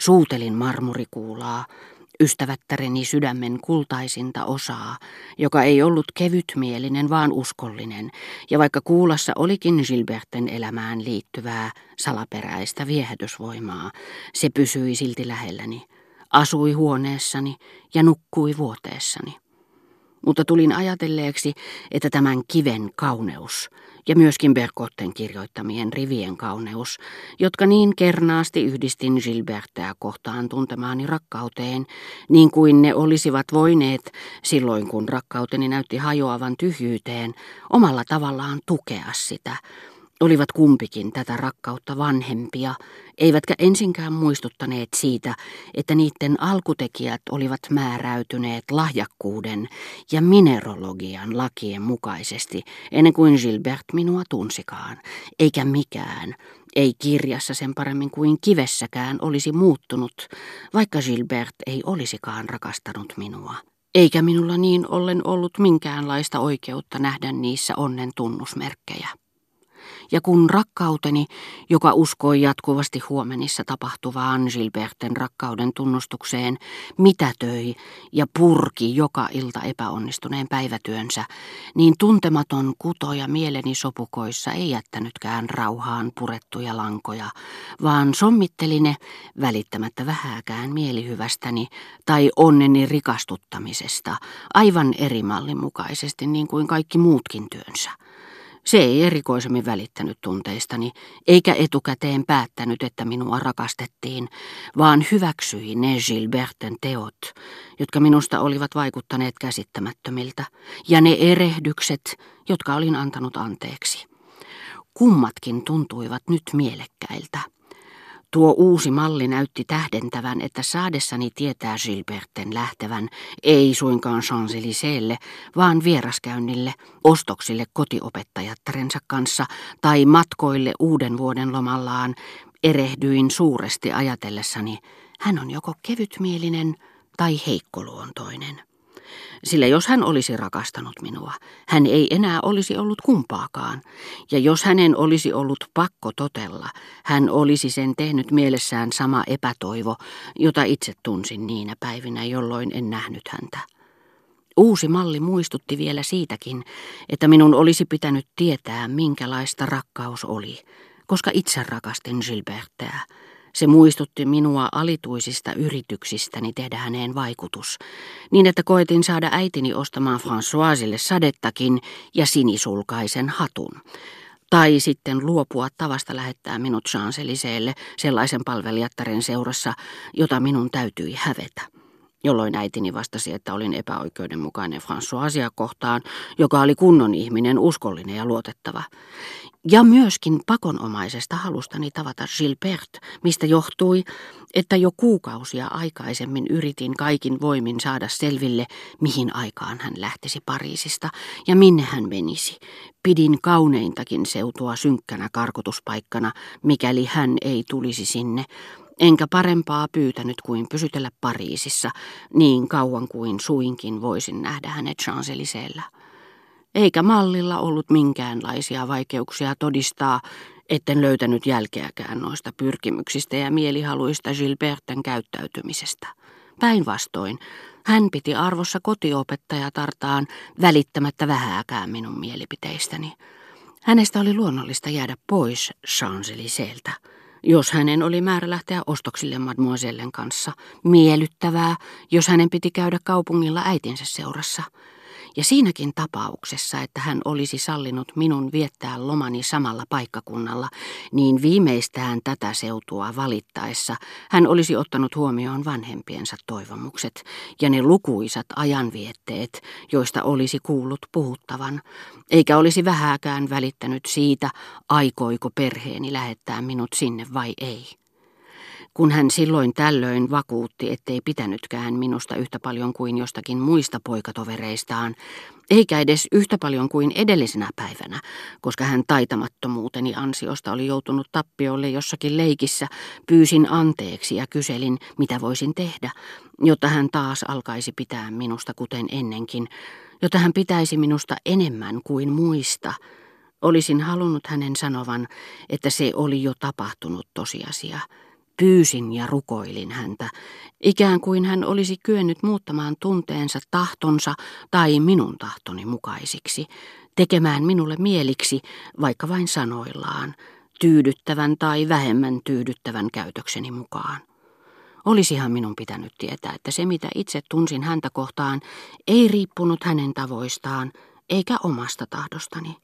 Suutelin marmorikuulaa, ystävättäreni sydämen kultaisinta osaa, joka ei ollut kevytmielinen, vaan uskollinen, ja vaikka kuulassa olikin Gilberten elämään liittyvää salaperäistä viehätysvoimaa, se pysyi silti lähelläni, asui huoneessani ja nukkui vuoteessani mutta tulin ajatelleeksi, että tämän kiven kauneus ja myöskin Berkotten kirjoittamien rivien kauneus, jotka niin kernaasti yhdistin Gilbertää kohtaan tuntemaani rakkauteen, niin kuin ne olisivat voineet silloin, kun rakkauteni näytti hajoavan tyhjyyteen, omalla tavallaan tukea sitä, olivat kumpikin tätä rakkautta vanhempia, eivätkä ensinkään muistuttaneet siitä, että niiden alkutekijät olivat määräytyneet lahjakkuuden ja minerologian lakien mukaisesti, ennen kuin Gilbert minua tunsikaan, eikä mikään, ei kirjassa sen paremmin kuin kivessäkään olisi muuttunut, vaikka Gilbert ei olisikaan rakastanut minua. Eikä minulla niin ollen ollut minkäänlaista oikeutta nähdä niissä onnen tunnusmerkkejä ja kun rakkauteni, joka uskoi jatkuvasti huomenissa tapahtuvaan Gilberten rakkauden tunnustukseen, mitätöi ja purki joka ilta epäonnistuneen päivätyönsä, niin tuntematon kutoja mieleni sopukoissa ei jättänytkään rauhaan purettuja lankoja, vaan sommitteli ne välittämättä vähääkään mielihyvästäni tai onneni rikastuttamisesta, aivan eri mallin mukaisesti niin kuin kaikki muutkin työnsä. Se ei erikoisemmin välittänyt tunteistani, eikä etukäteen päättänyt, että minua rakastettiin, vaan hyväksyi ne Gilberten teot, jotka minusta olivat vaikuttaneet käsittämättömiltä, ja ne erehdykset, jotka olin antanut anteeksi. Kummatkin tuntuivat nyt mielekkäiltä. Tuo uusi malli näytti tähdentävän, että saadessani tietää Gilberten lähtevän, ei suinkaan champs vaan vieraskäynnille, ostoksille kotiopettajattarensa kanssa tai matkoille uuden vuoden lomallaan, erehdyin suuresti ajatellessani, hän on joko kevytmielinen tai heikkoluontoinen sillä jos hän olisi rakastanut minua, hän ei enää olisi ollut kumpaakaan, ja jos hänen olisi ollut pakko totella, hän olisi sen tehnyt mielessään sama epätoivo, jota itse tunsin niinä päivinä, jolloin en nähnyt häntä. Uusi malli muistutti vielä siitäkin, että minun olisi pitänyt tietää, minkälaista rakkaus oli, koska itse rakastin Gilbertää se muistutti minua alituisista yrityksistäni tehdä häneen vaikutus, niin että koetin saada äitini ostamaan Françoisille sadettakin ja sinisulkaisen hatun. Tai sitten luopua tavasta lähettää minut Chanceliseelle sellaisen palvelijattaren seurassa, jota minun täytyi hävetä jolloin äitini vastasi, että olin epäoikeudenmukainen Françoisia kohtaan, joka oli kunnon ihminen, uskollinen ja luotettava. Ja myöskin pakonomaisesta halustani tavata Gilbert, mistä johtui, että jo kuukausia aikaisemmin yritin kaikin voimin saada selville, mihin aikaan hän lähtisi Pariisista ja minne hän menisi. Pidin kauneintakin seutua synkkänä karkotuspaikkana, mikäli hän ei tulisi sinne, enkä parempaa pyytänyt kuin pysytellä Pariisissa niin kauan kuin suinkin voisin nähdä hänet Chanceliseellä. Eikä mallilla ollut minkäänlaisia vaikeuksia todistaa, etten löytänyt jälkeäkään noista pyrkimyksistä ja mielihaluista Gilberten käyttäytymisestä. Päinvastoin, hän piti arvossa kotiopettajatartaan välittämättä vähääkään minun mielipiteistäni. Hänestä oli luonnollista jäädä pois Chanceliseeltä jos hänen oli määrä lähteä ostoksille mademoisellen kanssa. Miellyttävää, jos hänen piti käydä kaupungilla äitinsä seurassa – ja siinäkin tapauksessa, että hän olisi sallinut minun viettää lomani samalla paikkakunnalla, niin viimeistään tätä seutua valittaessa hän olisi ottanut huomioon vanhempiensa toivomukset ja ne lukuisat ajanvietteet, joista olisi kuullut puhuttavan, eikä olisi vähääkään välittänyt siitä, aikoiko perheeni lähettää minut sinne vai ei kun hän silloin tällöin vakuutti, ettei pitänytkään minusta yhtä paljon kuin jostakin muista poikatovereistaan, eikä edes yhtä paljon kuin edellisenä päivänä, koska hän taitamattomuuteni ansiosta oli joutunut tappiolle jossakin leikissä, pyysin anteeksi ja kyselin, mitä voisin tehdä, jotta hän taas alkaisi pitää minusta kuten ennenkin, jotta hän pitäisi minusta enemmän kuin muista. Olisin halunnut hänen sanovan, että se oli jo tapahtunut tosiasia Pyysin ja rukoilin häntä, ikään kuin hän olisi kyennyt muuttamaan tunteensa tahtonsa tai minun tahtoni mukaisiksi, tekemään minulle mieliksi, vaikka vain sanoillaan, tyydyttävän tai vähemmän tyydyttävän käytökseni mukaan. Olisihan minun pitänyt tietää, että se mitä itse tunsin häntä kohtaan ei riippunut hänen tavoistaan eikä omasta tahdostani.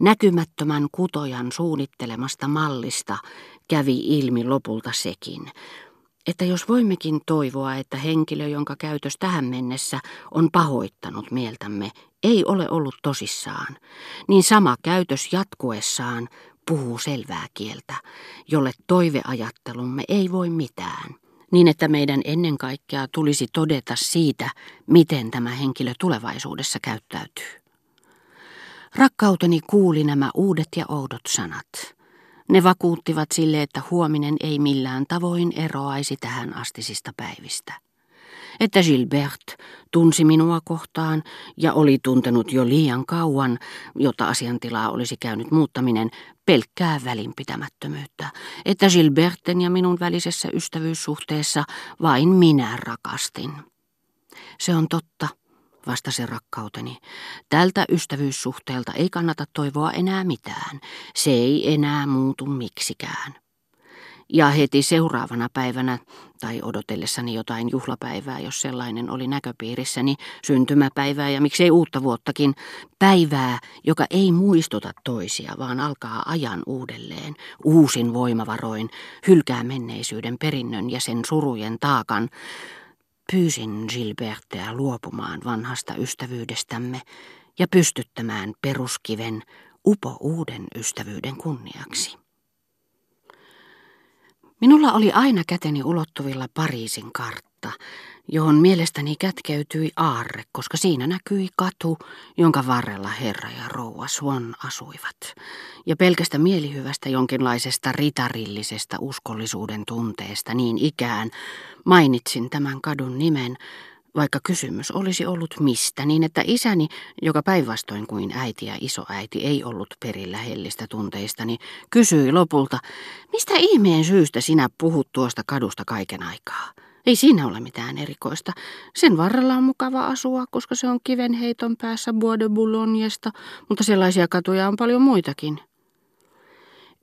Näkymättömän kutojan suunnittelemasta mallista kävi ilmi lopulta sekin, että jos voimmekin toivoa, että henkilö, jonka käytös tähän mennessä on pahoittanut mieltämme, ei ole ollut tosissaan, niin sama käytös jatkuessaan puhuu selvää kieltä, jolle toiveajattelumme ei voi mitään, niin että meidän ennen kaikkea tulisi todeta siitä, miten tämä henkilö tulevaisuudessa käyttäytyy. Rakkauteni kuuli nämä uudet ja oudot sanat. Ne vakuuttivat sille, että huominen ei millään tavoin eroaisi tähän astisista päivistä. Että Gilbert tunsi minua kohtaan ja oli tuntenut jo liian kauan, jotta asiantilaa olisi käynyt muuttaminen, pelkkää välinpitämättömyyttä, että Gilberten ja minun välisessä ystävyyssuhteessa vain minä rakastin. Se on totta, vastasi rakkauteni. Tältä ystävyyssuhteelta ei kannata toivoa enää mitään. Se ei enää muutu miksikään. Ja heti seuraavana päivänä, tai odotellessani jotain juhlapäivää, jos sellainen oli näköpiirissäni, syntymäpäivää ja miksei uutta vuottakin, päivää, joka ei muistuta toisia, vaan alkaa ajan uudelleen, uusin voimavaroin, hylkää menneisyyden perinnön ja sen surujen taakan, pyysin Gilbertea luopumaan vanhasta ystävyydestämme ja pystyttämään peruskiven upo uuden ystävyyden kunniaksi. Minulla oli aina käteni ulottuvilla Pariisin kartta, johon mielestäni kätkeytyi aarre, koska siinä näkyi katu, jonka varrella herra ja rouva Swan asuivat. Ja pelkästä mielihyvästä jonkinlaisesta ritarillisesta uskollisuuden tunteesta niin ikään mainitsin tämän kadun nimen, vaikka kysymys olisi ollut mistä, niin että isäni, joka päinvastoin kuin äiti ja isoäiti ei ollut perillä hellistä tunteistani, kysyi lopulta, mistä ihmeen syystä sinä puhut tuosta kadusta kaiken aikaa? Ei siinä ole mitään erikoista. Sen varrella on mukava asua, koska se on kivenheiton päässä Bois de mutta sellaisia katuja on paljon muitakin.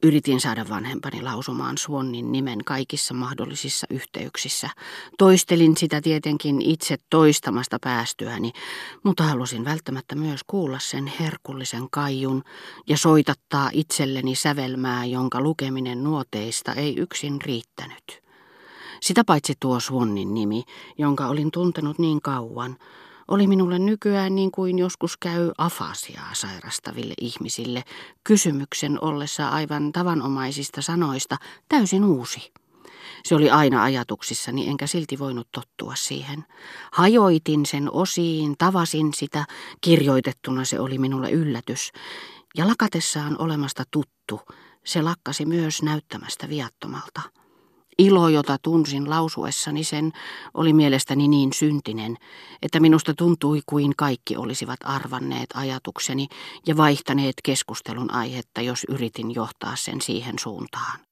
Yritin saada vanhempani lausumaan Swannin nimen kaikissa mahdollisissa yhteyksissä. Toistelin sitä tietenkin itse toistamasta päästyäni, mutta halusin välttämättä myös kuulla sen herkullisen kaijun ja soitattaa itselleni sävelmää, jonka lukeminen nuoteista ei yksin riittänyt. Sitä paitsi tuo Swannin nimi, jonka olin tuntenut niin kauan, oli minulle nykyään niin kuin joskus käy afasiaa sairastaville ihmisille, kysymyksen ollessa aivan tavanomaisista sanoista täysin uusi. Se oli aina ajatuksissani, enkä silti voinut tottua siihen. Hajoitin sen osiin, tavasin sitä, kirjoitettuna se oli minulle yllätys, ja lakatessaan olemasta tuttu, se lakkasi myös näyttämästä viattomalta. Ilo, jota tunsin lausuessani sen, oli mielestäni niin syntinen, että minusta tuntui kuin kaikki olisivat arvanneet ajatukseni ja vaihtaneet keskustelun aihetta, jos yritin johtaa sen siihen suuntaan.